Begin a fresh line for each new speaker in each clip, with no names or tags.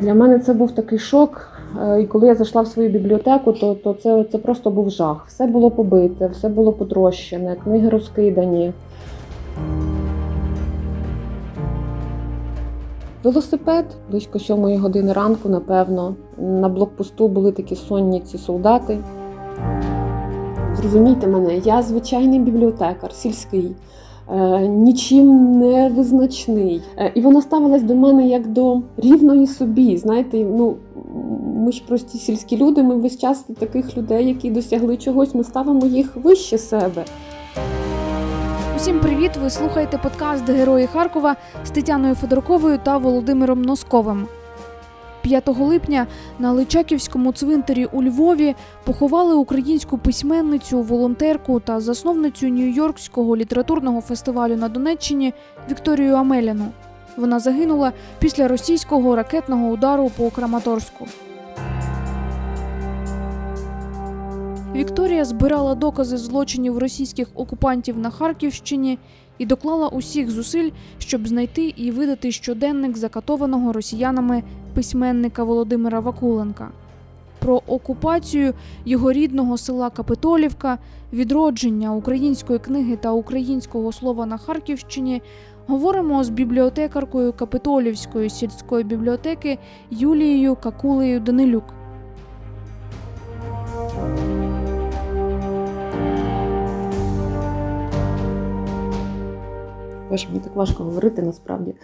Для мене це був такий шок. Е, І коли я зайшла в свою бібліотеку, то, то це, це просто був жах. Все було побите, все було потрощене, книги розкидані. Велосипед близько сьомої години ранку, напевно. На блокпосту були такі сонні ці солдати. Зрозумійте мене, я звичайний бібліотекар, сільський, нічим не визначний. Е, і вона ставилась до мене як до рівної собі. Знаєте, ну ми ж прості сільські люди. Ми весь час таких людей, які досягли чогось, ми ставимо їх вище себе.
Усім привіт! Ви слухаєте подкаст Герої Харкова з Тетяною Федорковою та Володимиром Носковим. 5 липня на Личаківському цвинтарі у Львові поховали українську письменницю, волонтерку та засновницю Нью-Йоркського літературного фестивалю на Донеччині Вікторію Амеліну. Вона загинула після російського ракетного удару по Краматорську. Вікторія збирала докази злочинів російських окупантів на Харківщині і доклала усіх зусиль, щоб знайти і видати щоденник закатованого росіянами письменника Володимира Вакуленка. Про окупацію його рідного села Капитолівка, відродження української книги та українського слова на Харківщині говоримо з бібліотекаркою Капитолівської сільської бібліотеки Юлією Какулею Данилюк.
Боже, мені так важко говорити насправді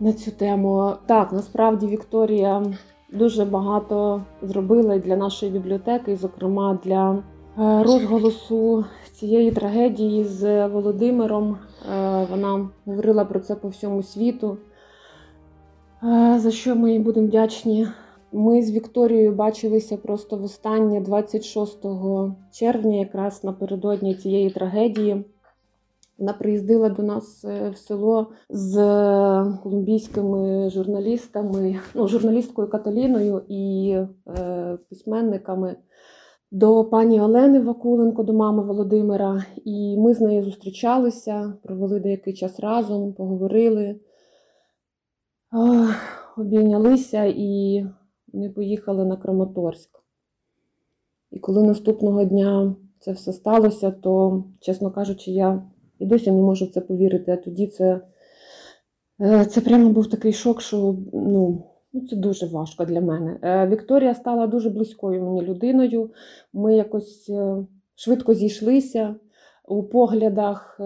на цю тему. Так, насправді Вікторія дуже багато зробила для нашої бібліотеки, зокрема для е, розголосу цієї трагедії з Володимиром. Е, Вона говорила про це по всьому світу, е, за що ми їй будемо вдячні. Ми з Вікторією бачилися просто востаннє 26 червня, якраз напередодні цієї трагедії. Вона приїздила до нас е, в село з колумбійськими журналістами, ну, журналісткою Каталіною і е, письменниками до пані Олени Вакуленко, до мами Володимира. І ми з нею зустрічалися, провели деякий час разом, поговорили, о, обійнялися і вони поїхали на Краматорськ. І коли наступного дня це все сталося, то, чесно кажучи, я і досі не можу це повірити. А тоді це, е, це прямо був такий шок, що ну, ну, це дуже важко для мене. Е, Вікторія стала дуже близькою мені людиною. Ми якось е, швидко зійшлися у поглядах,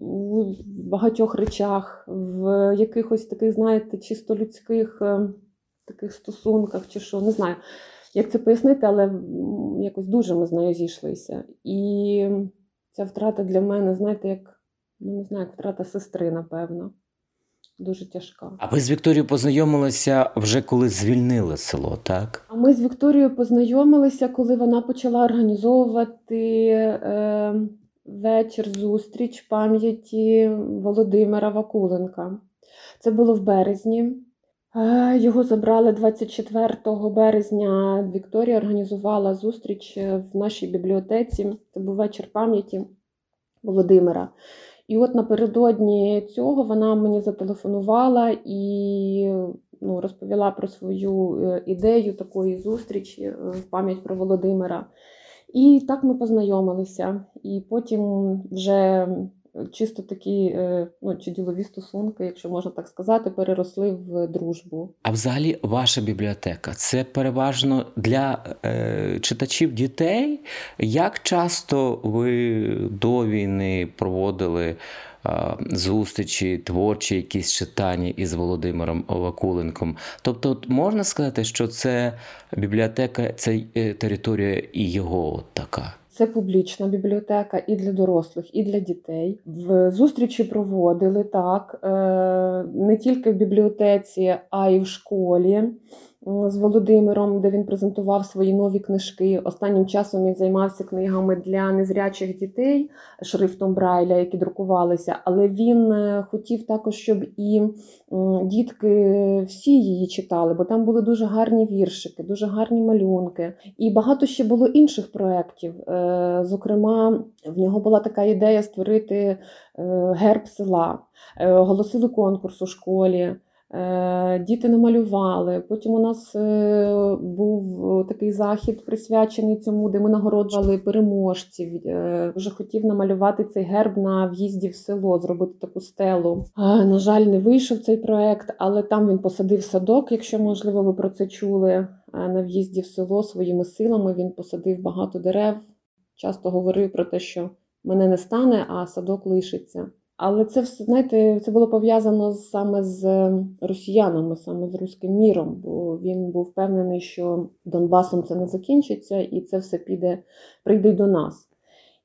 у багатьох речах, в якихось таких, знаєте, чисто людських таких стосунках чи що, не знаю, як це пояснити, але якось дуже ми з нею зійшлися. І ця втрата для мене, знаєте, як ну не знаю, як втрата сестри, напевно. Дуже тяжка.
А ви з Вікторією познайомилися вже коли звільнили село, так?
А ми з Вікторією познайомилися, коли вона почала організовувати е, вечір, зустріч пам'яті Володимира Вакуленка. Це було в березні. Е, його забрали 24 березня. Вікторія організувала зустріч е, в нашій бібліотеці. Це був вечір пам'яті Володимира. І от напередодні цього вона мені зателефонувала і ну, розповіла про свою е, ідею такої зустрічі в пам'ять про Володимира. І так ми познайомилися. І потім вже чисто такі е, ну, чи ділові стосунки, якщо можна так сказати, переросли в дружбу.
А взагалі, ваша бібліотека це переважно для е, читачів дітей. Як часто ви до війни проводили? Е, зустрічі, творчі якісь читання із Володимиром Вакуленком. Тобто, можна сказати, що це бібліотека, це е, територія і його така.
Це публічна бібліотека і для дорослих, і для дітей. В зустрічі проводили так е, не тільки в бібліотеці, а й в школі з Володимиром, де він презентував свої нові книжки. Останнім часом він займався книгами для незрячих дітей шрифтом Брайля, які друкувалися. Але він е, хотів також, щоб і дітки всі її читали, бо там були дуже гарні віршики, дуже гарні малюнки. І багато ще було інших проєктів. Е, зокрема, в нього була така ідея створити е, герб села, оголосили конкурс у школі. Е, Діти намалювали. Потім у нас е, був е, такий захід присвячений цьому, де ми нагороджували переможців. Вже хотів намалювати цей герб на в'їзді в село, зробити таку стелу. На жаль, не вийшов цей проект, але там він посадив садок, якщо можливо ви про це чули. На в'їзді в село своїми силами він посадив багато дерев. Часто говорив про те, що мене не стане, а садок лишиться. Але це все, знаєте, це було пов'язано саме з е, росіянами, саме з руським міром, бо він був впевнений, що Донбасом це не закінчиться, і це все піде, прийде до нас.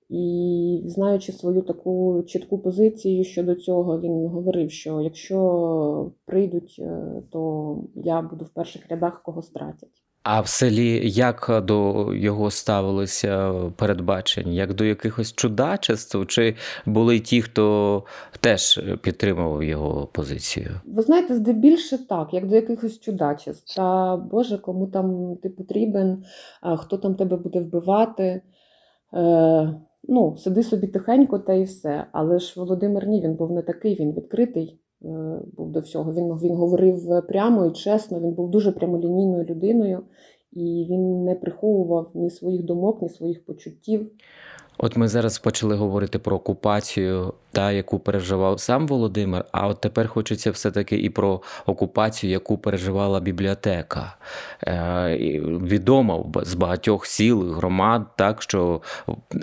І знаючи свою таку чітку позицію щодо цього, він говорив, що якщо прийдуть, е, то я буду в перших рядах, кого стратять.
А в селі як до його ставилося передбачення? Як до якихось чудачеств? Чи були ті, хто теж підтримував його позицію?
Ви знаєте, здебільше так, як до якихось чудачеств. Та Боже, кому там ти потрібен, а, хто там тебе буде вбивати. Е, ну, сиди собі тихенько та і все. Але ж Володимир ні, він був не такий, він відкритий був до всього. Він, він говорив прямо і чесно, він був дуже прямолінійною людиною, і він не приховував ні своїх думок, ні своїх почуттів.
От ми зараз почали говорити про окупацію, та яку переживав сам Володимир. А от тепер хочеться все-таки і про окупацію, яку переживала бібліотека. Е, і відомо з багатьох сіл, громад, так що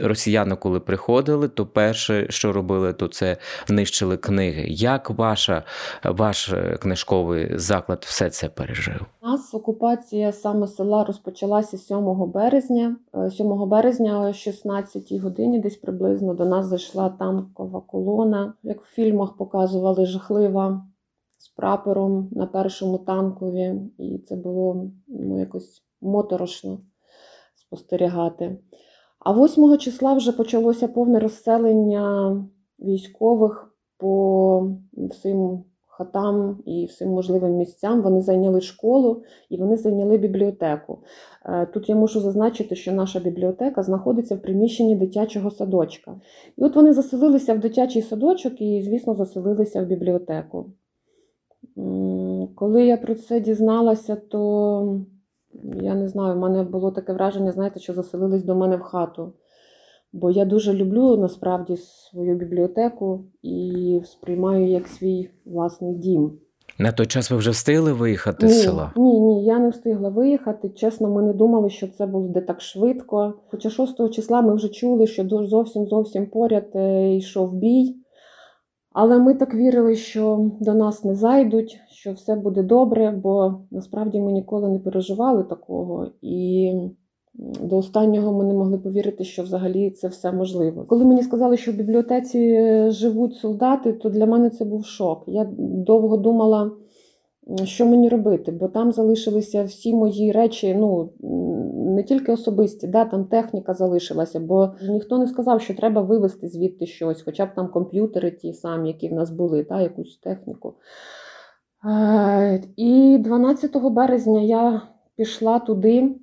росіяни, коли приходили, то перше, що робили, то це нищили книги. Як ваша, ваш е, книжковий заклад все це пережив?
У нас окупація саме села розпочалася 7 березня. Е, 7 березня о 16 годині, десь приблизно до нас зайшла танкова колона, як в фільмах показували, жахлива з прапором на першому танкові. І це було ну, якось моторошно спостерігати. А 8 числа вже почалося повне розселення військових по всім хатам і всім можливим місцям. Вони зайняли школу і вони зайняли бібліотеку. Е, Тут я мушу зазначити, що наша бібліотека знаходиться в приміщенні дитячого садочка. І от вони заселилися в дитячий садочок і, звісно, заселилися в бібліотеку. Коли я про це дізналася, то я не знаю, в мене було таке враження, знаєте, що заселились до мене в хату. Бо я дуже люблю насправді свою бібліотеку і сприймаю як свій власний дім.
На той час ви вже встигли виїхати з села?
Ні, ні, я не встигла виїхати. Чесно, ми не думали, що це буде так швидко. Хоча 6 числа ми вже чули, що зовсім зовсім поряд е, йшов бій. Але ми так вірили, що до нас не зайдуть, що все буде добре, бо насправді ми ніколи не переживали такого. І до останнього ми не могли повірити, що взагалі це все можливо. Коли мені сказали, що в бібліотеці е, живуть солдати, то для мене це був шок. Я довго думала, що мені робити, бо там залишилися всі мої речі, ну не тільки особисті, да, там техніка залишилася, бо ніхто не сказав, що треба вивезти звідти щось, хоча б там комп'ютери ті самі, які в нас були, та, якусь техніку. Е, І 12 березня я пішла туди.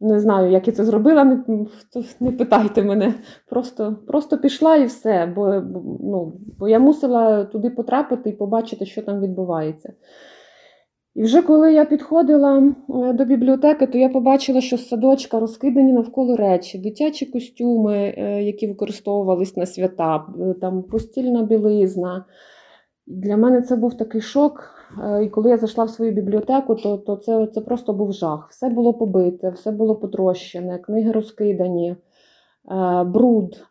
Не знаю, як я це зробила, не, не питайте мене. Просто, просто пішла і все, бо, ну, бо я мусила туди потрапити і побачити, що там відбувається. І вже коли я підходила е, до бібліотеки, то я побачила, що садочка розкидані навколо речі, дитячі костюми, е, які використовувались на свята, там постільна білизна. Для мене це був такий шок. Е, І коли я зайшла в свою бібліотеку, то, то це, це просто був жах. Все було побите, все було потрощене, книги розкидані, е, бруд.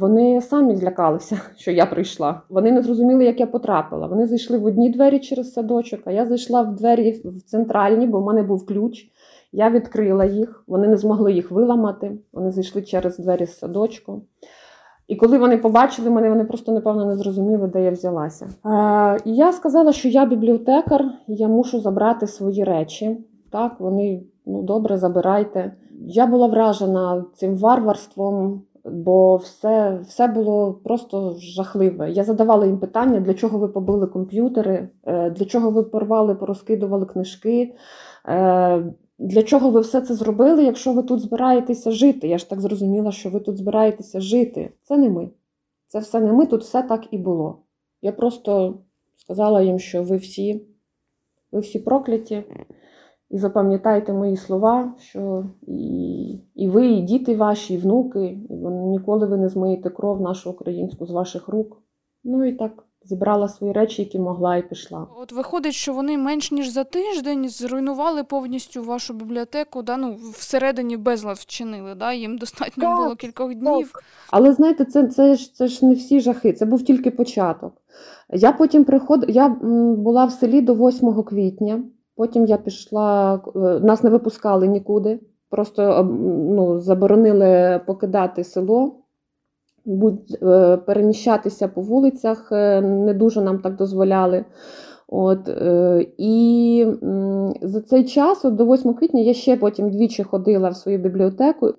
Вони самі злякалися, що я прийшла. Вони не зрозуміли, як я потрапила. Вони зайшли в одні двері через садочок, а я зайшла в двері в центральні, бо в мене був ключ. Я відкрила їх, вони не змогли їх виламати. Вони зайшли через двері з садочку. І коли вони побачили мене, вони просто напевно не зрозуміли, де я взялася. Е, і я сказала, що я бібліотекар, я мушу забрати свої речі. Так, вони ну добре, забирайте. Я була вражена цим варварством, бо все, все було просто жахливе. Я задавала їм питання, для чого ви побили комп'ютери, е, для чого ви порвали, порозкидували книжки. Для чого ви все це зробили, якщо ви тут збираєтеся жити? Я ж так зрозуміла, що ви тут збираєтеся жити. Це не ми. Це все не ми, тут все так і було. Я просто сказала їм, що ви всі, ви всі прокляті. І запам'ятайте мої слова, що і, і ви, і діти ваші, і внуки, і ніколи ви не змиєте кров нашу українську з ваших рук. Ну і так зібрала свої речі, які могла, і пішла.
От виходить, що вони менш ніж за тиждень зруйнували повністю вашу бібліотеку, да? ну, всередині безлад вчинили, да? їм достатньо
Так,
було кількох днів.
Але знаєте, це, це, ж, це ж не всі жахи, це був тільки початок. Я потім приходила, я була в селі до 8 квітня, потім я пішла, е, нас не випускали нікуди, просто ну, заборонили покидати село, будь, е, переміщатися по вулицях, е, не дуже нам так дозволяли. От, е, і за цей час, от до 8 квітня, я ще потім двічі ходила в свою бібліотеку.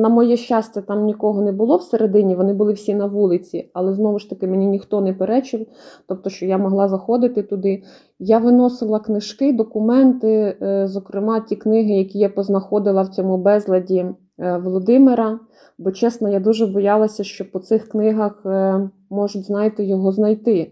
На моє щастя, там нікого не було всередині, вони були всі на вулиці, але знову ж таки мені ніхто не перечив, тобто, що я могла заходити туди. Я виносила книжки, документи, зокрема ті книги, які я познаходила в цьому безладі Володимира. Бо чесно, я дуже боялася, що по цих книгах е, можуть, знаєте, його знайти, е,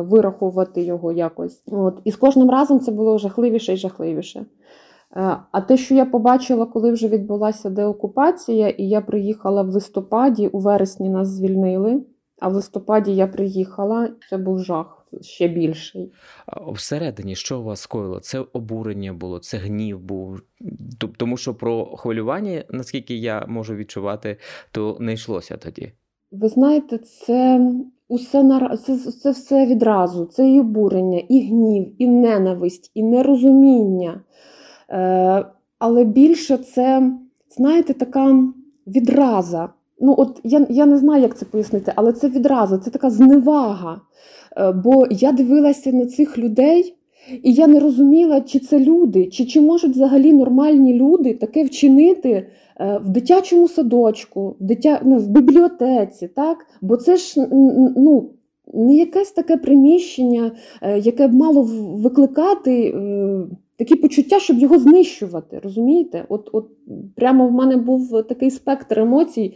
вирахувати його якось. От. І з кожним разом це було жахливіше і жахливіше. Е, А те, що я побачила, коли вже відбулася деокупація, і я приїхала в листопаді, у вересні нас звільнили. А в листопаді я приїхала, це був жах ще більший.
А Всередині, що у вас скоїло? Це обурення було, це гнів був. Тому що про хвилювання, наскільки я можу відчувати, то не йшлося тоді.
Ви знаєте, це усе це, це все відразу. Це і обурення, і гнів, і ненависть, і нерозуміння. Е, але більше це, знаєте, така відраза. Ну, от я, я не знаю, як це пояснити, але це відраза, це така зневага. Е, бо я дивилася на цих людей, і я не розуміла, чи це люди, чи, чи можуть взагалі нормальні люди таке вчинити е, в дитячому садочку, в, дитя... ну, в бібліотеці, так? Бо це ж ну, не якесь таке приміщення, е, яке б мало викликати такі почуття, щоб його знищувати. Розумієте? От, от прямо в мене був такий спектр емоцій.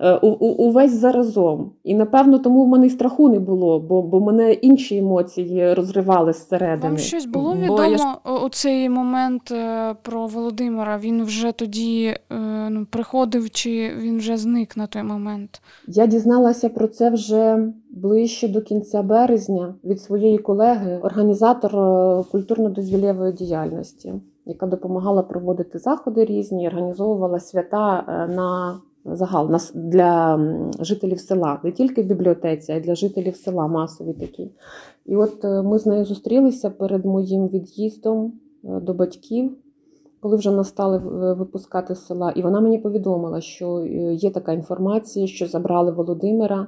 Е, Увесь заразом. І напевно тому в мене й страху не було, бо, бо мене інші емоції розривали зсередини.
Вам щось було
Бо
відомо
я
у цей момент е, про Володимира? Він вже тоді е, ну, приходив, чи він вже зник на той момент?
Я дізналася про це вже ближче до кінця березня від своєї колеги, організатор культурно-дозвілєвої діяльності, яка допомагала проводити заходи різні, організовувала свята на загал для жителів села, не тільки в бібліотеці, а й для жителів села масові такі. І от е, ми з нею зустрілися перед моїм від'їздом е, до батьків. Коли вже нас стали е, випускати села, і вона мені повідомила, що є така інформація, що забрали Володимира,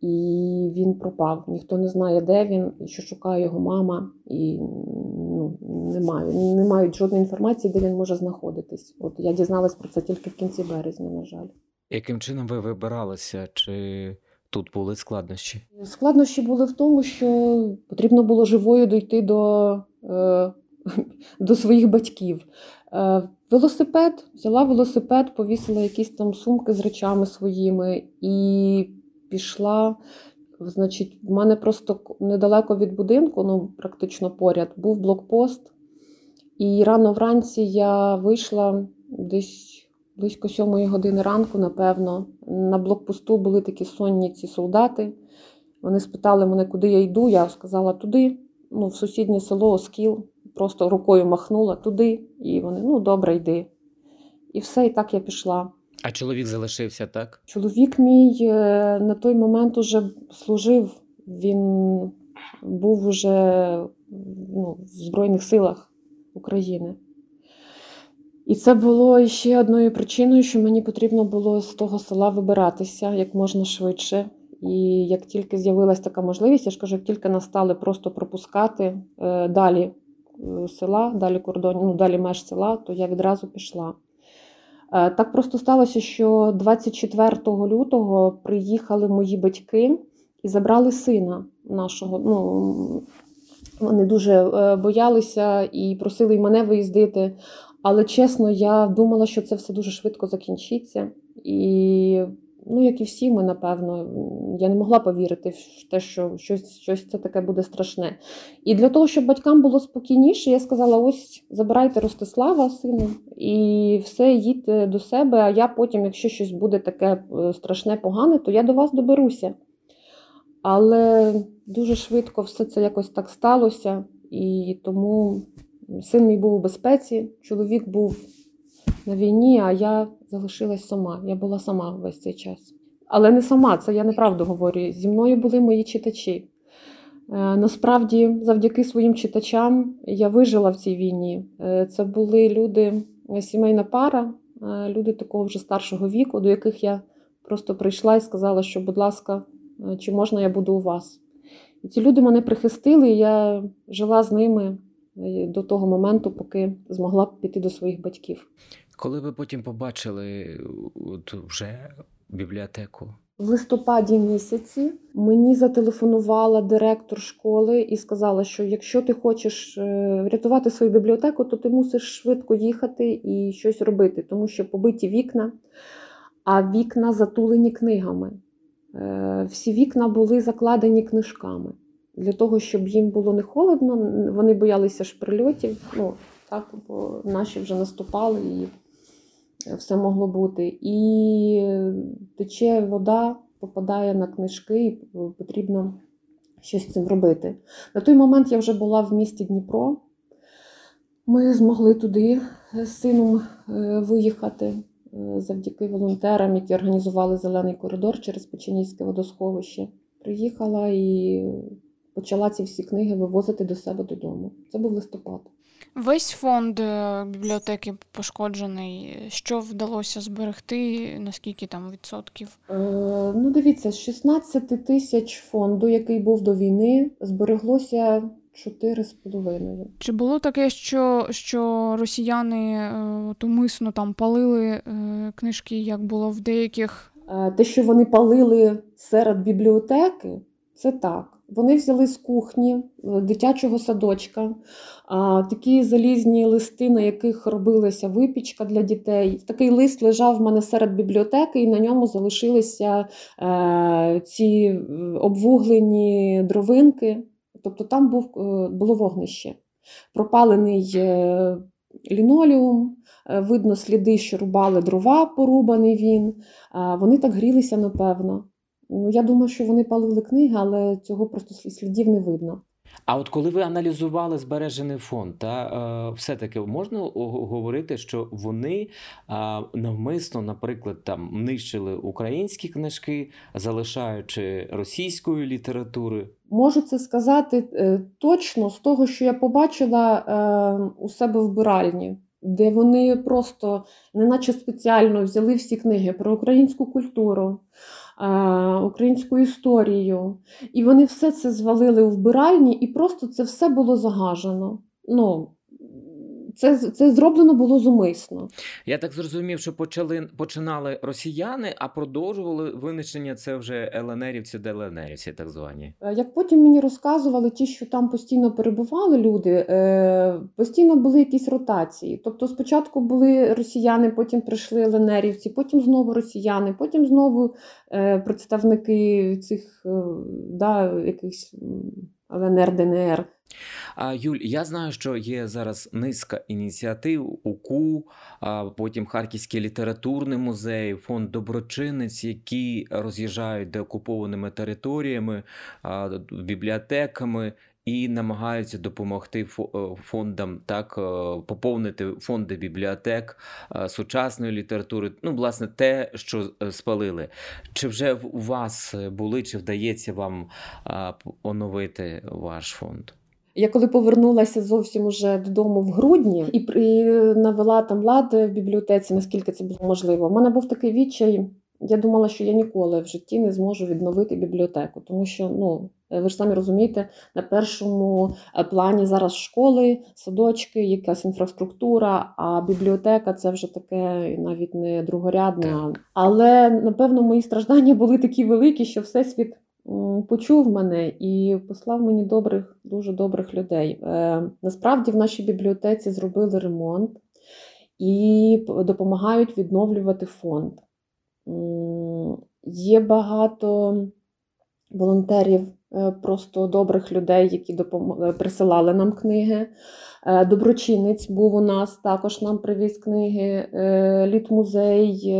і він пропав. Ніхто не знає, де він, і що шукає його мама, і ну, немає, не мають жодної інформації, де він може знаходитись. От я дізналась про це тільки в кінці березня, на жаль.
Яким чином ви вибиралися? Чи тут були складнощі?
Складнощі були в тому, що потрібно було живою дійти до, е, до своїх батьків. Е, велосипед, взяла велосипед, повісила якісь там сумки з речами своїми і пішла. Значить, в мене просто недалеко від будинку, ну практично поряд, був блокпост. І рано вранці я вийшла десь близько сьомої години ранку, напевно. На блокпосту були такі сонні ці солдати. Вони спитали мене, куди я йду. Я сказала туди, ну, в сусіднє село Оскіл. Просто рукою махнула туди, і вони, ну, добре, йди. І все, і так я пішла.
А чоловік залишився, так?
Чоловік мій е, на той момент уже служив, він був уже ну, в Збройних силах України. І це було ще одною причиною, що мені потрібно було з того села вибиратися як можна швидше. І як тільки з'явилася така можливість, я ж кажу, як тільки нас стали просто пропускати е, далі е, села, далі кордон, ну, далі меж села, то я відразу пішла. Е, Так просто сталося, що 24 лютого приїхали мої батьки і забрали сина нашого. Ну, вони дуже боялися і просили й мене виїздити. Але чесно, я думала, що це все дуже швидко закінчиться. І ну як і всі ми, напевно, я не могла повірити в те, що щось, щось це таке буде страшне. І для того, щоб батькам було спокійніше, я сказала: ось забирайте Ростислава, сину, і все, їдьте до себе. А я потім, якщо щось буде таке е, страшне, погане, то я до вас доберуся. Але дуже швидко все це якось так сталося, і тому син мій був у безпеці, чоловік був на війні, а я залишилась сама. Я була сама весь цей час. Але не сама, це я неправду говорю. Зі мною були мої читачі. Е, Насправді, завдяки своїм читачам я вижила в цій війні. Е, Це були люди, е, сімейна пара, люди такого вже старшого віку, до яких я просто прийшла і сказала, що, будь ласка, чи можна я буду у вас. І ці люди мене прихистили, і я жила з ними до того моменту, поки змогла піти до своїх батьків.
Коли ви потім побачили от вже бібліотеку?
В листопаді місяці мені зателефонувала директор школи і сказала, що якщо ти хочеш е, врятувати свою бібліотеку, то ти мусиш швидко їхати і щось робити, тому що побиті вікна, а вікна затулені книгами. Е, Всі вікна були закладені книжками. Для того, щоб їм було не холодно, вони боялися ж прильотів. Ну, так, бо наші вже наступали і все могло бути. І тече вода, попадає на книжки, і потрібно щось з цим робити. На той момент я вже була в місті Дніпро. Ми змогли туди з сином е, виїхати е, завдяки волонтерам, які організували зелений коридор через Печенізьке водосховище. Приїхала і почала ці всі книги вивозити до себе додому. Це був листопад.
Весь фонд е, бібліотеки пошкоджений. Що вдалося зберегти? Наскільки там відсотків?
Е, ну, дивіться, з 16 тисяч фонду, який був до війни, збереглося 4,5.
Чи було таке, що, що росіяни е, от умисно там палили е, книжки, як було в деяких?
Е, Те, що вони палили серед бібліотеки, це так. Вони взяли з кухні е, дитячого садочка такі залізні листи, на яких робилася випічка для дітей. Такий лист лежав в мене серед бібліотеки, і на ньому залишилися е, ці е, обвуглені дровинки. Тобто там був, було вогнище. Пропалений лінолеум, е, видно сліди, що рубали дрова, порубаний він. Вони так грілися, напевно. Ну, я думаю, що вони палили книги, але цього просто слід- слідів не видно.
А от коли ви аналізували збережений фонд, та е, все-таки можна говорити, що вони е, навмисно, наприклад, там нищили українські книжки, залишаючи російської літератури.
Можу це сказати е, точно з того, що я побачила е, у себе в биральні, де вони просто, неначе спеціально взяли всі книги про українську культуру, українську історію, і вони все це звалили у вбиральні, і просто це все було загажено. Ну, це, це зроблено було зумисно.
Я так зрозумів, що почали починали росіяни, а продовжували винищення це вже ЛНРівці, ДЛНРівці, так звані.
Е, Як потім мені розказували, ті, що там постійно перебували люди, е, постійно були якісь ротації. Тобто спочатку були росіяни, потім прийшли ЛНРівці, потім знову росіяни, потім знову е, представники цих да, якихось ЛНР, ДНР.
А Юль, я знаю, що є зараз низка ініціатив УКУ, а потім Харківський літературний музей, фонд доброчинець, які роз'їжджають деокупованими територіями, бібліотеками. І намагаються допомогти е, фондам так е, поповнити фонди бібліотек е, сучасної літератури. Ну, власне, те, що спалили. Чи вже у вас були, чи вдається вам оновити ваш фонд?
Я коли повернулася зовсім уже додому в грудні і навела там лад в бібліотеці, наскільки це було можливо. У мене був такий відчай. Я думала, що я ніколи в житті не зможу відновити бібліотеку, тому що ну ви ж самі розумієте, на першому е, плані зараз школи, садочки, якась інфраструктура, а бібліотека це вже таке навіть не другорядне. Але напевно мої страждання були такі великі, що всесвіт почув мене і послав мені добрих, дуже добрих людей. Е, насправді в нашій бібліотеці зробили ремонт і допомагають відновлювати фонд. Є багато волонтерів, е, просто добрих людей, які е, присилали нам книги. Е, Доброчинець був у нас, також нам привіз книги, Літмузей,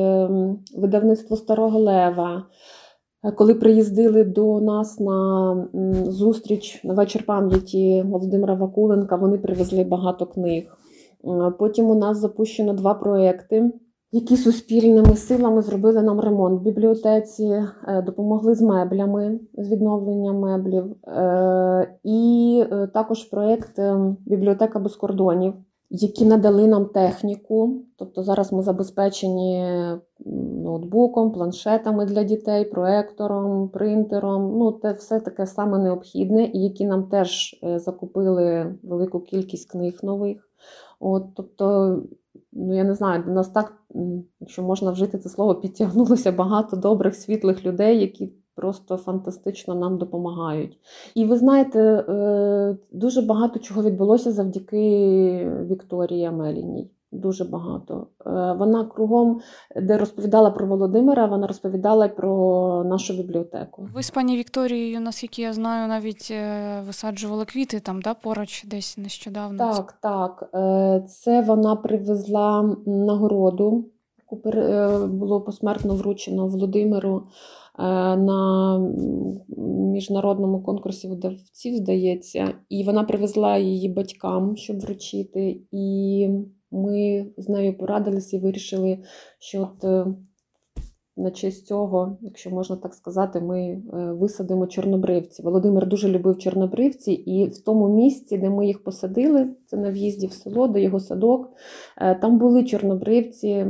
видавництво Старого Лева. Коли приїздили до нас на зустріч на вечір пам'яті Володимира Вакуленка, вони привезли багато книг. Потім у нас запущено два проекти, які суспільними силами зробили нам ремонт в бібліотеці, е, допомогли з меблями, з відновленням меблів. Е, І е, також проєкт Бібліотека без кордонів, які надали нам техніку. Тобто зараз ми забезпечені ноутбуком, планшетами для дітей, проектором, принтером. Ну, те все таке саме необхідне, і які нам теж закупили велику кількість книг нових. От, тобто, ну я не знаю, нас так, якщо можна вжити це слово, підтягнулося багато добрих, світлих людей, які просто фантастично нам допомагають. І ви знаєте, е, дуже багато чого відбулося завдяки Вікторії Амеліній. Дуже багато. Е, Вона кругом, де розповідала про Володимира, вона розповідала про нашу бібліотеку.
Ви з пані Вікторією, наскільки я знаю, навіть е, висаджували квіти там, да, поруч десь нещодавно.
Так, так. Е, Це вона привезла нагороду, яку було посмертно вручено Володимиру на міжнародному конкурсі видавців, здається. І вона привезла її батькам, щоб вручити. І ми з нею порадилися і вирішили, що от е, на честь цього, якщо можна так сказати, ми е, висадимо чорнобривці. Володимир дуже любив чорнобривці, і в тому місці, де ми їх посадили, це на в'їзді в село, де його садок, е, там були чорнобривці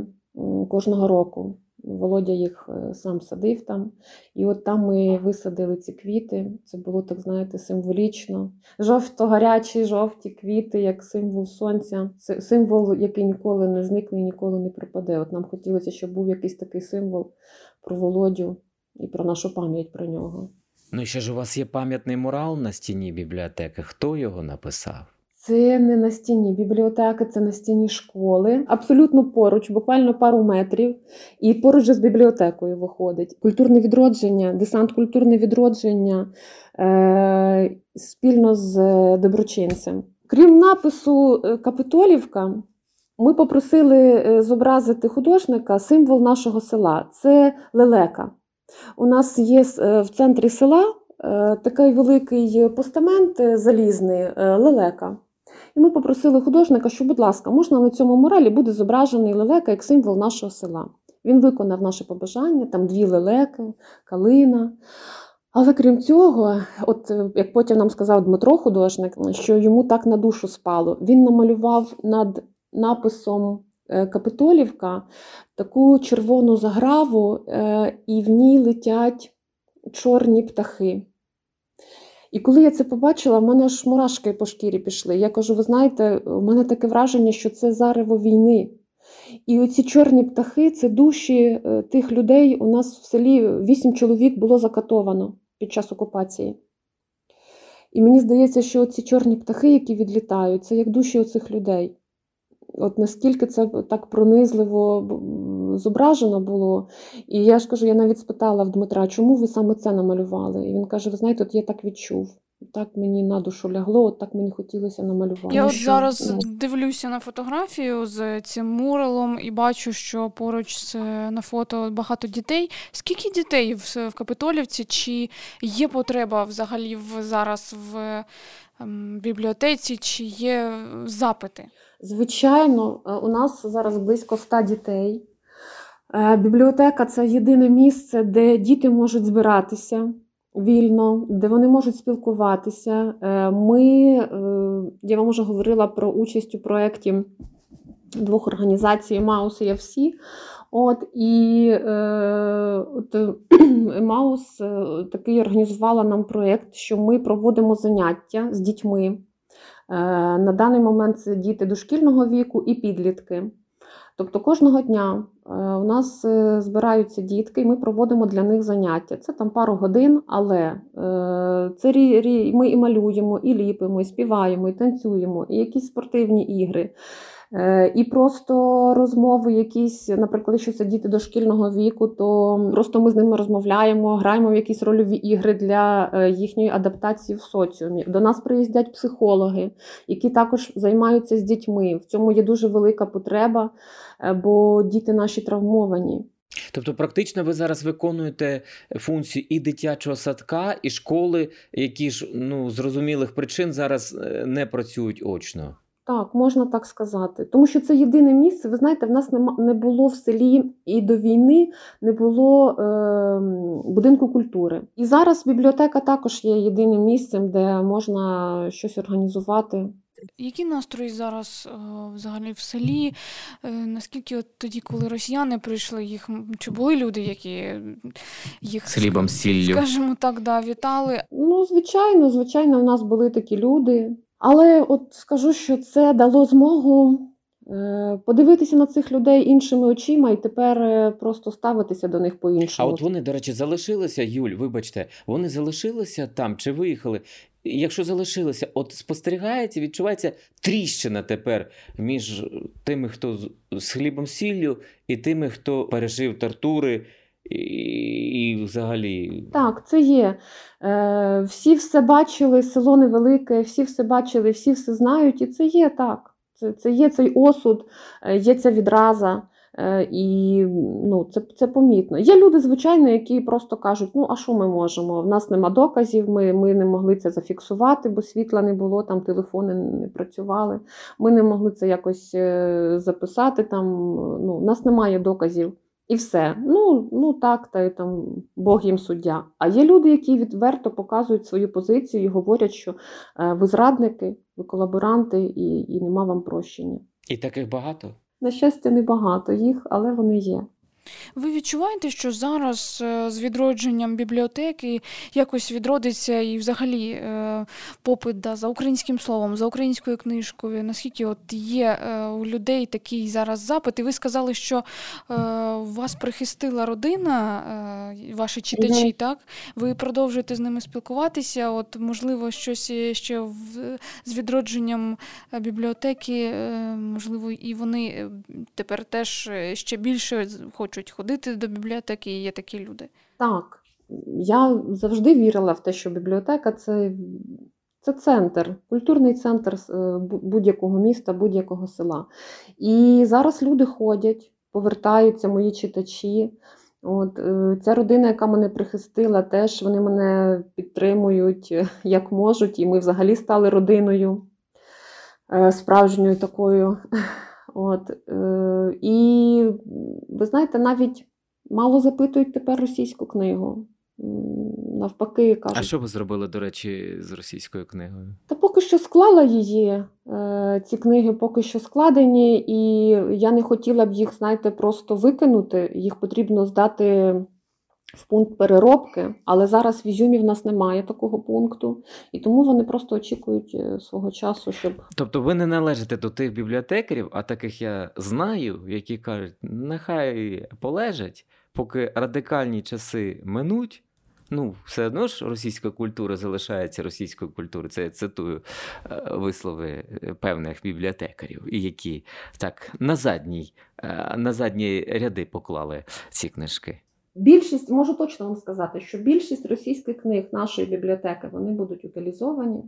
кожного року. Володя їх е, сам садив там. І от там ми висадили ці квіти. Це було, так знаєте, символічно. Жовто-гарячі, жовті квіти, як символ сонця, Си- символ, який ніколи не зникне і ніколи не пропаде. От нам хотілося, щоб був якийсь такий символ про Володю і про нашу пам'ять про нього.
Ну і ще ж у вас є пам'ятний мурал на стіні бібліотеки. Хто його написав?
Це не на стіні бібліотеки, це на стіні школи. Абсолютно поруч, буквально пару метрів. І поруч з бібліотекою виходить. Культурне відродження, десант культурне відродження е, спільно з е, доброчинцем. Крім напису е, Капитолівка, ми попросили е, зобразити художника символ нашого села це лелека. У нас є в центрі села такий великий постамент залізний лелека. І ми попросили художника, що, будь ласка, можна на цьому муралі буде зображений лелека як символ нашого села. Він виконав наше побажання, там дві лелеки, калина. Але крім цього, от е, як потім нам сказав Дмитро художник, що йому так на душу спало, він намалював над написом е, Капитолівка таку червону заграву, е, і в ній летять чорні птахи. І коли я це побачила, в мене аж мурашки по шкірі пішли. Я кажу: ви знаєте, у мене таке враження, що це зарево війни. І оці чорні птахи це душі е, тих людей. У нас в селі вісім чоловік було закатовано під час окупації. І мені здається, що ці чорні птахи, які відлітають, це як душі оцих людей. От наскільки це так пронизливо зображено було. І я ж кажу, я навіть спитала в Дмитра, чому ви саме це намалювали? І він каже: ви знаєте, от я так відчув. Так мені на душу лягло, от так мені хотілося намалювати.
Я
Ну,
от
що,
зараз
ну,
дивлюся на фотографію з цим муралом і бачу, що поруч з, на фото багато дітей. Скільки дітей в, в Капитолівці? Чи є потреба взагалі в, зараз в ем, бібліотеці, чи є запити?
Звичайно, е, у нас зараз близько 100 дітей. Е, Бібліотека це єдине місце, де діти можуть збиратися вільно, де вони можуть спілкуватися. Е, Ми, е, я вам вже говорила про участь у проєкті двох організацій Маус і ЯВСі. От і от, Маус такий організувала нам проєкт, що ми проводимо заняття з дітьми. На даний момент це діти дошкільного віку і підлітки. Тобто кожного дня е, у нас е, збираються дітки, і ми проводимо для них заняття. Це там пару годин, але е, це ми і малюємо, і ліпимо, і співаємо, і танцюємо, і якісь спортивні ігри. Е, І просто розмови якісь, наприклад, якщо це діти дошкільного віку, то просто ми з ними розмовляємо, граємо в якісь рольові ігри для е, їхньої адаптації в соціумі. До нас приїздять психологи, які також займаються з дітьми. В цьому є дуже велика потреба, е, бо діти наші травмовані.
Тобто, практично ви зараз виконуєте функцію і дитячого садка, і школи, які ж ну зрозумілих причин зараз не працюють очно.
Так, можна так сказати. Тому що це єдине місце. Ви знаєте, в нас не було в селі і до війни не було е, будинку культури. І зараз бібліотека також є єдиним місцем, де можна щось організувати.
Які настрої зараз е, взагалі в селі? Е, наскільки от тоді, коли росіяни прийшли, їх чи були люди, які їх
хлібом, сіллю.
скажімо так, да, вітали?
Ну, звичайно, звичайно, у нас були такі люди. Але от скажу, що це дало змогу е, подивитися на цих людей іншими очима і тепер е, просто ставитися до них по-іншому.
А от вони, до речі, залишилися, Юль, вибачте, вони залишилися там чи виїхали? Якщо залишилися, от спостерігається, відчувається тріщина тепер між тими, хто з- з хлібом сіллю, і тими, хто пережив тортури і, і взагалі.
Так, це є. Е, всі все бачили, село невелике, всі все бачили, всі все знають, і це є так. Це, це є цей осуд, е, є ця відраза. е, І ну, це, це помітно. Є люди, звичайно, які просто кажуть: ну а що ми можемо? В нас нема доказів, ми, ми не могли це зафіксувати, бо світла не було, там телефони не працювали. Ми не могли це якось е, записати. Там, ну, у нас немає доказів. І все. Ну, ну так, та й там Бог їм суддя. А є люди, які відверто показують свою позицію і говорять, що е, ви зрадники, ви колаборанти, і, і нема вам прощення.
І таких багато.
На щастя, небагато їх, але вони є.
Ви відчуваєте, що зараз е, з відродженням бібліотеки якось відродиться і взагалі е, попит да, за українським словом, за українською книжкою? Наскільки от є е, у людей такий зараз запит? І ви сказали, що вас прихистила родина, ваші читачі,
Мгм.
так? Ви продовжуєте з ними спілкуватися? От, можливо, щось ще в, з відродженням бібліотеки, можливо, і вони тепер теж ще більше з- хочуть ходити до бібліотеки, і є такі люди.
Так, я завжди вірила в те, що бібліотека це, це центр, культурний центр е, будь-якого міста, будь-якого села. І зараз люди ходять, повертаються мої читачі. От, е, ця родина, яка мене прихистила, теж вони мене підтримують е, як можуть, і ми взагалі стали родиною справжньою такою. От, е, і ви знаєте, навіть мало запитують тепер російську книгу. Навпаки, кажуть,
А що ви зробили, до речі, з російською книгою?
та поки що склала її. е, Ці книги поки що складені, і я не хотіла б їх, знаєте, просто викинути. Їх потрібно здати в пункт переробки, але зараз в Ізюмі в нас немає такого пункту, і тому вони просто очікують е, свого часу, щоб
Тобто ви не належите до тих бібліотекарів, а таких я знаю, які кажуть, нехай полежать, поки радикальні часи минуть. Ну, все одно ж російська культура залишається російською культурою. Це я цитую е, вислови е, певних бібліотекарів, які так на задній, на задні ряди поклали ці книжки.
Більшість, можу точно вам сказати, що більшість російських книг нашої бібліотеки вони будуть утилізовані.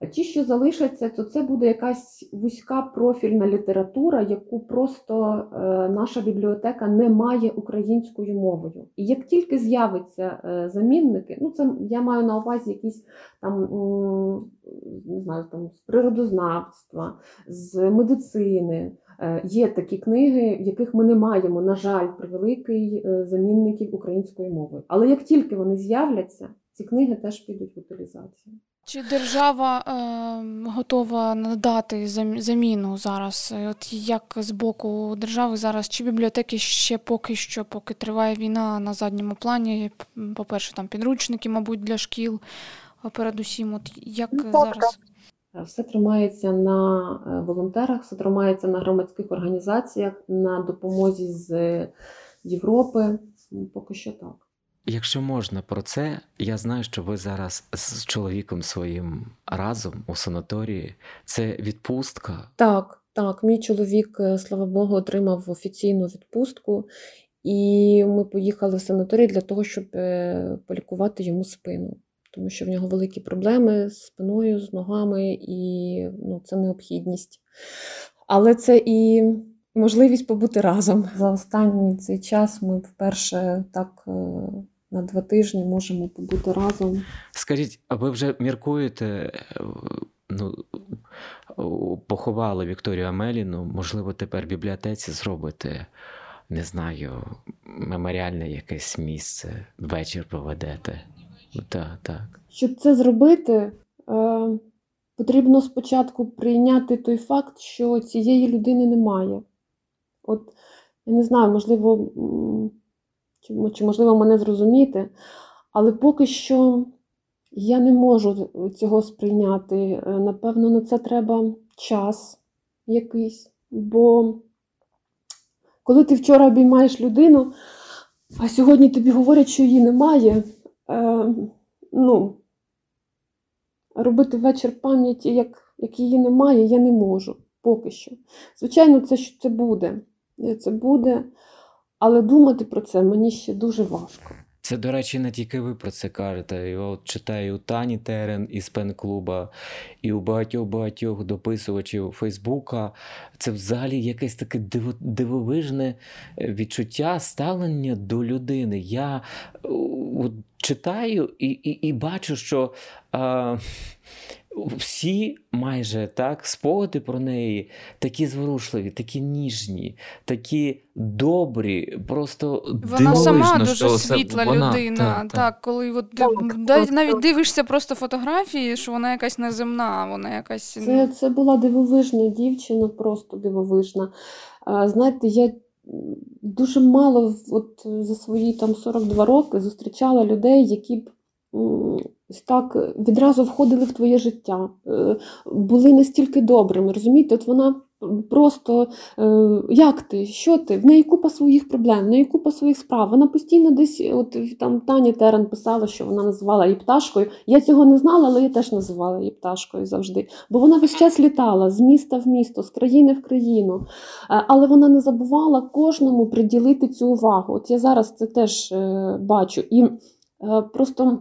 А ті, що залишаться, то це буде якась вузька профільна література, яку просто е, наша бібліотека не має українською мовою. І як тільки з'явиться е, замінники, ну це я маю на увазі якісь там не знаю, там з природознавства, з медицини. Е, Є такі книги, в яких ми не маємо, на жаль, превеликий е, замінників українською мовою. Але як тільки вони з'являться, ці книги теж підуть в утилізацію.
Чи держава е, готова надати зам- заміну зараз? Е, От як з боку держави зараз, чи бібліотеки ще поки що, поки триває війна на задньому плані? По-перше, там підручники, мабуть, для шкіл, передусім, от як
Ну,
зараз?
Е, Все тримається на е, волонтерах, все тримається на громадських організаціях, на допомозі з Європи. Поки що так.
Якщо можна про це, я знаю, що ви зараз з чоловіком своїм разом у санаторії. Це відпустка.
Так, Так, мій чоловік, е, слава Богу, отримав офіційну відпустку, і ми поїхали в санаторій для того, щоб полікувати йому спину, тому що в нього великі проблеми з спиною, з ногами, і ну, це необхідність. Але це і можливість побути разом. За останній цей час ми вперше так е, на два тижні можемо побути разом.
Скажіть, а ви вже міркуєте, е, ну, поховали Вікторію Амеліну, можливо, тепер в бібліотеці зробите, не знаю, меморіальне якесь місце, вечір проведете. Так, так.
Щоб це зробити, е, потрібно спочатку прийняти той факт, що цієї людини немає. От, я не знаю, можливо, чи, можливо мене зрозуміти, але поки що я не можу цього сприйняти. Е, Напевно, на це треба час якийсь. Бо коли ти вчора обіймаєш людину, а сьогодні тобі говорять, що її немає, е, ну, робити вечір пам'яті, як, як її немає, я не можу поки що. Звичайно, це, це буде. Це буде, але думати про це мені ще дуже важко.
Це, до речі, не тільки ви про це кажете. От читаю у Тані Терен із пен-клуба, і у багатьох-багатьох дописувачів Фейсбука. Це взагалі якесь таке дивовижне е, відчуття ставлення до людини. Я е, от, читаю і, і, і бачу, що а, всі майже так спогади про неї такі зворушливі, такі ніжні, такі добрі, просто
Вона сама дуже
що
світла
вона,
людина.
так,
Так,
так.
коли от
Так,
навіть,
просто-
навіть дивишся просто фотографії, що вона якась неземна, вона якась.
Це, це була дивовижна дівчина, просто дивовижна. А, Знаєте, я дуже мало от, за свої там 42 роки зустрічала людей, які б так відразу входили в твоє життя, е, були настільки добрими. Розумієте, от вона просто е, як ти? Що ти? В неї купа своїх проблем, в неї купа своїх справ. Вона постійно десь, от там Таня Терен писала, що вона називала її пташкою. Я цього не знала, але я теж називала її пташкою завжди. Бо вона весь час літала з міста в місто, з країни в країну. Е, Але вона не забувала кожному приділити цю увагу. От я зараз це теж е, бачу. І е, просто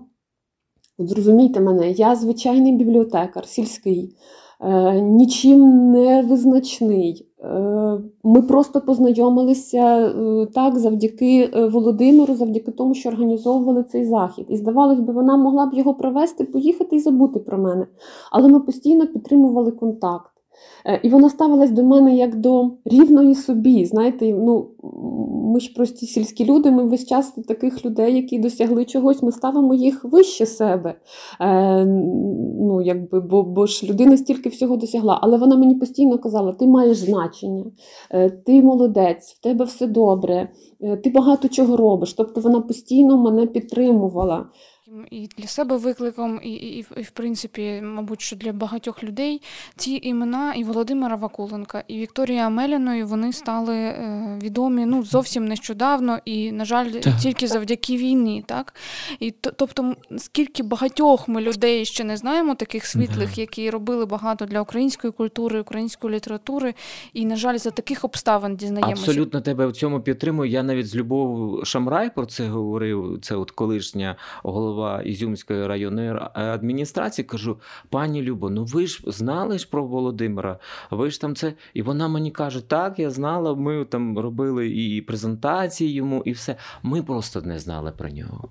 от зрозумійте мене, я звичайний бібліотекар, сільський, е, нічим не визначний. Е, Ми просто познайомилися е, так завдяки Володимиру, завдяки тому, що організовували цей захід. І здавалось би, вона могла б його провести, поїхати і забути про мене. Але ми постійно підтримували контакт. Е, І вона ставилась до мене як до рівної собі. Знаєте, ну ми ж прості сільські люди. Ми весь час таких людей, які досягли чогось, ми ставимо їх вище себе. Е, ну, якби, бо, бо ж людина стільки всього досягла. Але вона мені постійно казала: ти маєш значення, е, ти молодець, в тебе все добре, е, ти багато чого робиш. Тобто вона постійно мене підтримувала.
І для себе викликом, і, і, і, в- принципі, мабуть, що для багатьох людей ці імена і Володимира Вакуленка, і Вікторія Амеліної вони стали е, відомі ну зовсім нещодавно, і, на жаль,
Так.
тільки завдяки війні, так? І то- тобто, скільки багатьох ми людей ще не знаємо, таких світлих, які робили багато для української культури, української літератури, і, на жаль, за таких обставин дізнаємося.
Абсолютно тебе в цьому підтримую. Я навіть з Любов Шамрай про це говорив. Це от колишня голова Ізюмської районної ра- адміністрації. Кажу, пані Любо, ну ви ж знали ж про Володимира? Ви ж там це. І вона мені каже: так, я знала. Ми там робили і презентації йому, і все. Ми просто не знали про нього.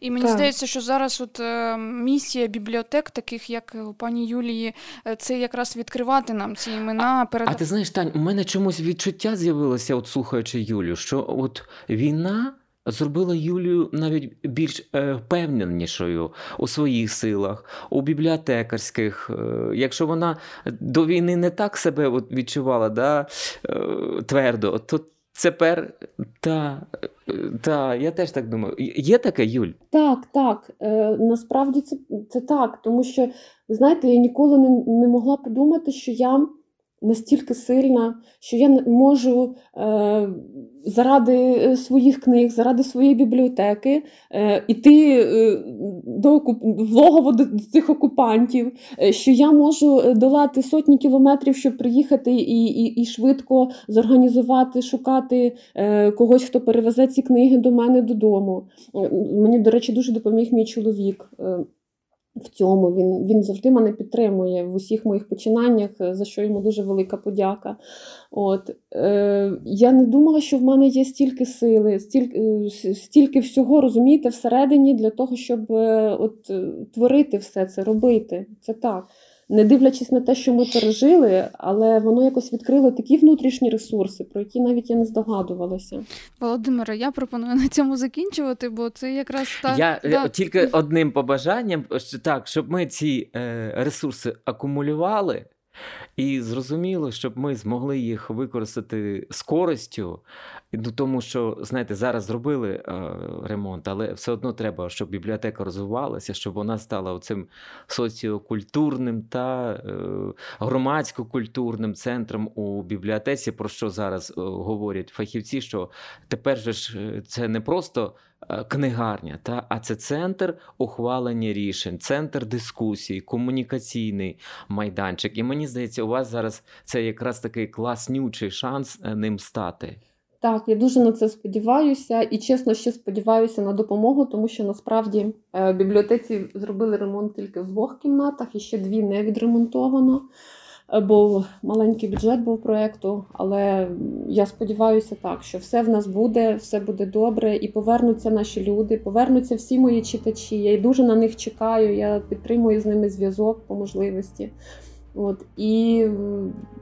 І мені
Так.
здається, що зараз от е, місія бібліотек, таких як у пані Юлії, е, це якраз відкривати нам ці імена, перед
А ти знаєш, Тань, у мене чомусь відчуття з'явилося, от слухаючи Юлю, що от війна зробила Юлію навіть більш е, впевненішою у своїх силах, у бібліотекарських. Е, якщо вона до війни не так себе відчувала, да, е, твердо, то тепер та, та, я теж так думаю. Є таке, Юль?
Так, так. Насправді це, це так, тому що, ви знаєте, я ніколи не, не могла подумати, що я настільки сильна, що я можу е, заради своїх книг, заради своєї бібліотеки е, іти е, до в логово до цих окупантів, е, що я можу долати сотні кілометрів, щоб приїхати і і, і швидко зорганізувати, шукати е, когось, хто перевезе ці книги до мене додому. Мені, до речі, дуже допоміг мій чоловік. Е, в цьому. Він він завжди мене підтримує в усіх моїх починаннях, за що йому дуже велика подяка. От, е, Я не думала, що в мене є стільки сили, стільки е, стільки всього розумієте, всередині для того, щоб е, от, творити все це, робити. Це так не дивлячись на те, що ми пережили, але воно якось відкрило такі внутрішні ресурси, про які навіть я не здогадувалася.
Володимире, я пропоную на цьому закінчувати, бо це якраз так.
Я да. Е, тільки одним побажанням, так, щоб ми ці е, ресурси акумулювали. І зрозуміло, щоб ми змогли їх використати з користю, ну, тому що, знаєте, зараз зробили е, ремонт, але все одно треба, щоб бібліотека розвивалася, щоб вона стала цим соціокультурним та е, громадсько-культурним центром у бібліотеці, про що зараз е, говорять фахівці, що тепер же ж це не просто. Е, книгарня, та а це центр ухвалення рішень, центр дискусій, комунікаційний майданчик. І мені здається, у вас зараз це якраз такий класнючий шанс е, ним стати.
Так, я дуже на це сподіваюся, і чесно, ще сподіваюся на допомогу, тому що насправді е, в бібліотеці зробили ремонт тільки в двох кімнатах, і ще дві не відремонтовано. Е, бо маленький бюджет був проєкту, але я сподіваюся так, що все в нас буде, все буде добре, і повернуться наші люди, повернуться всі мої читачі. Я дуже на них чекаю. Я підтримую з ними зв'язок по можливості. От І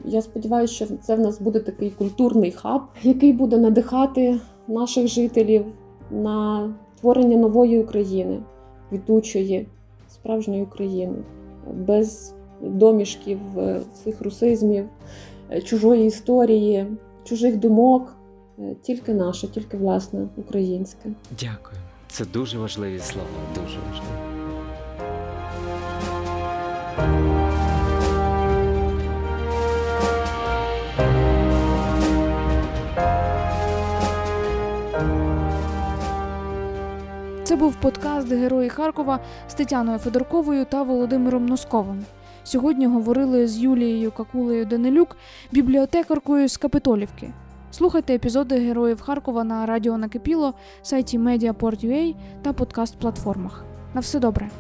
я сподіваюся, що це в нас буде такий культурний хаб, який буде надихати наших жителів на творення нової України, квітучої, справжньої України, без домішків, е, цих русизмів, е, чужої історії, чужих думок, е, тільки наше, тільки власне українське.
Дякую. Це дуже важливі слова. Дуже важливі.
Це був подкаст Герої Харкова з Тетяною Федорковою та Володимиром Носковим. Сьогодні говорили з Юлією Какулею Данилюк, бібліотекаркою з Капитолівки. Слухайте епізоди Героїв Харкова на Радіо Накипіло, сайті Mediaport.ua та подкаст-платформах. На все добре.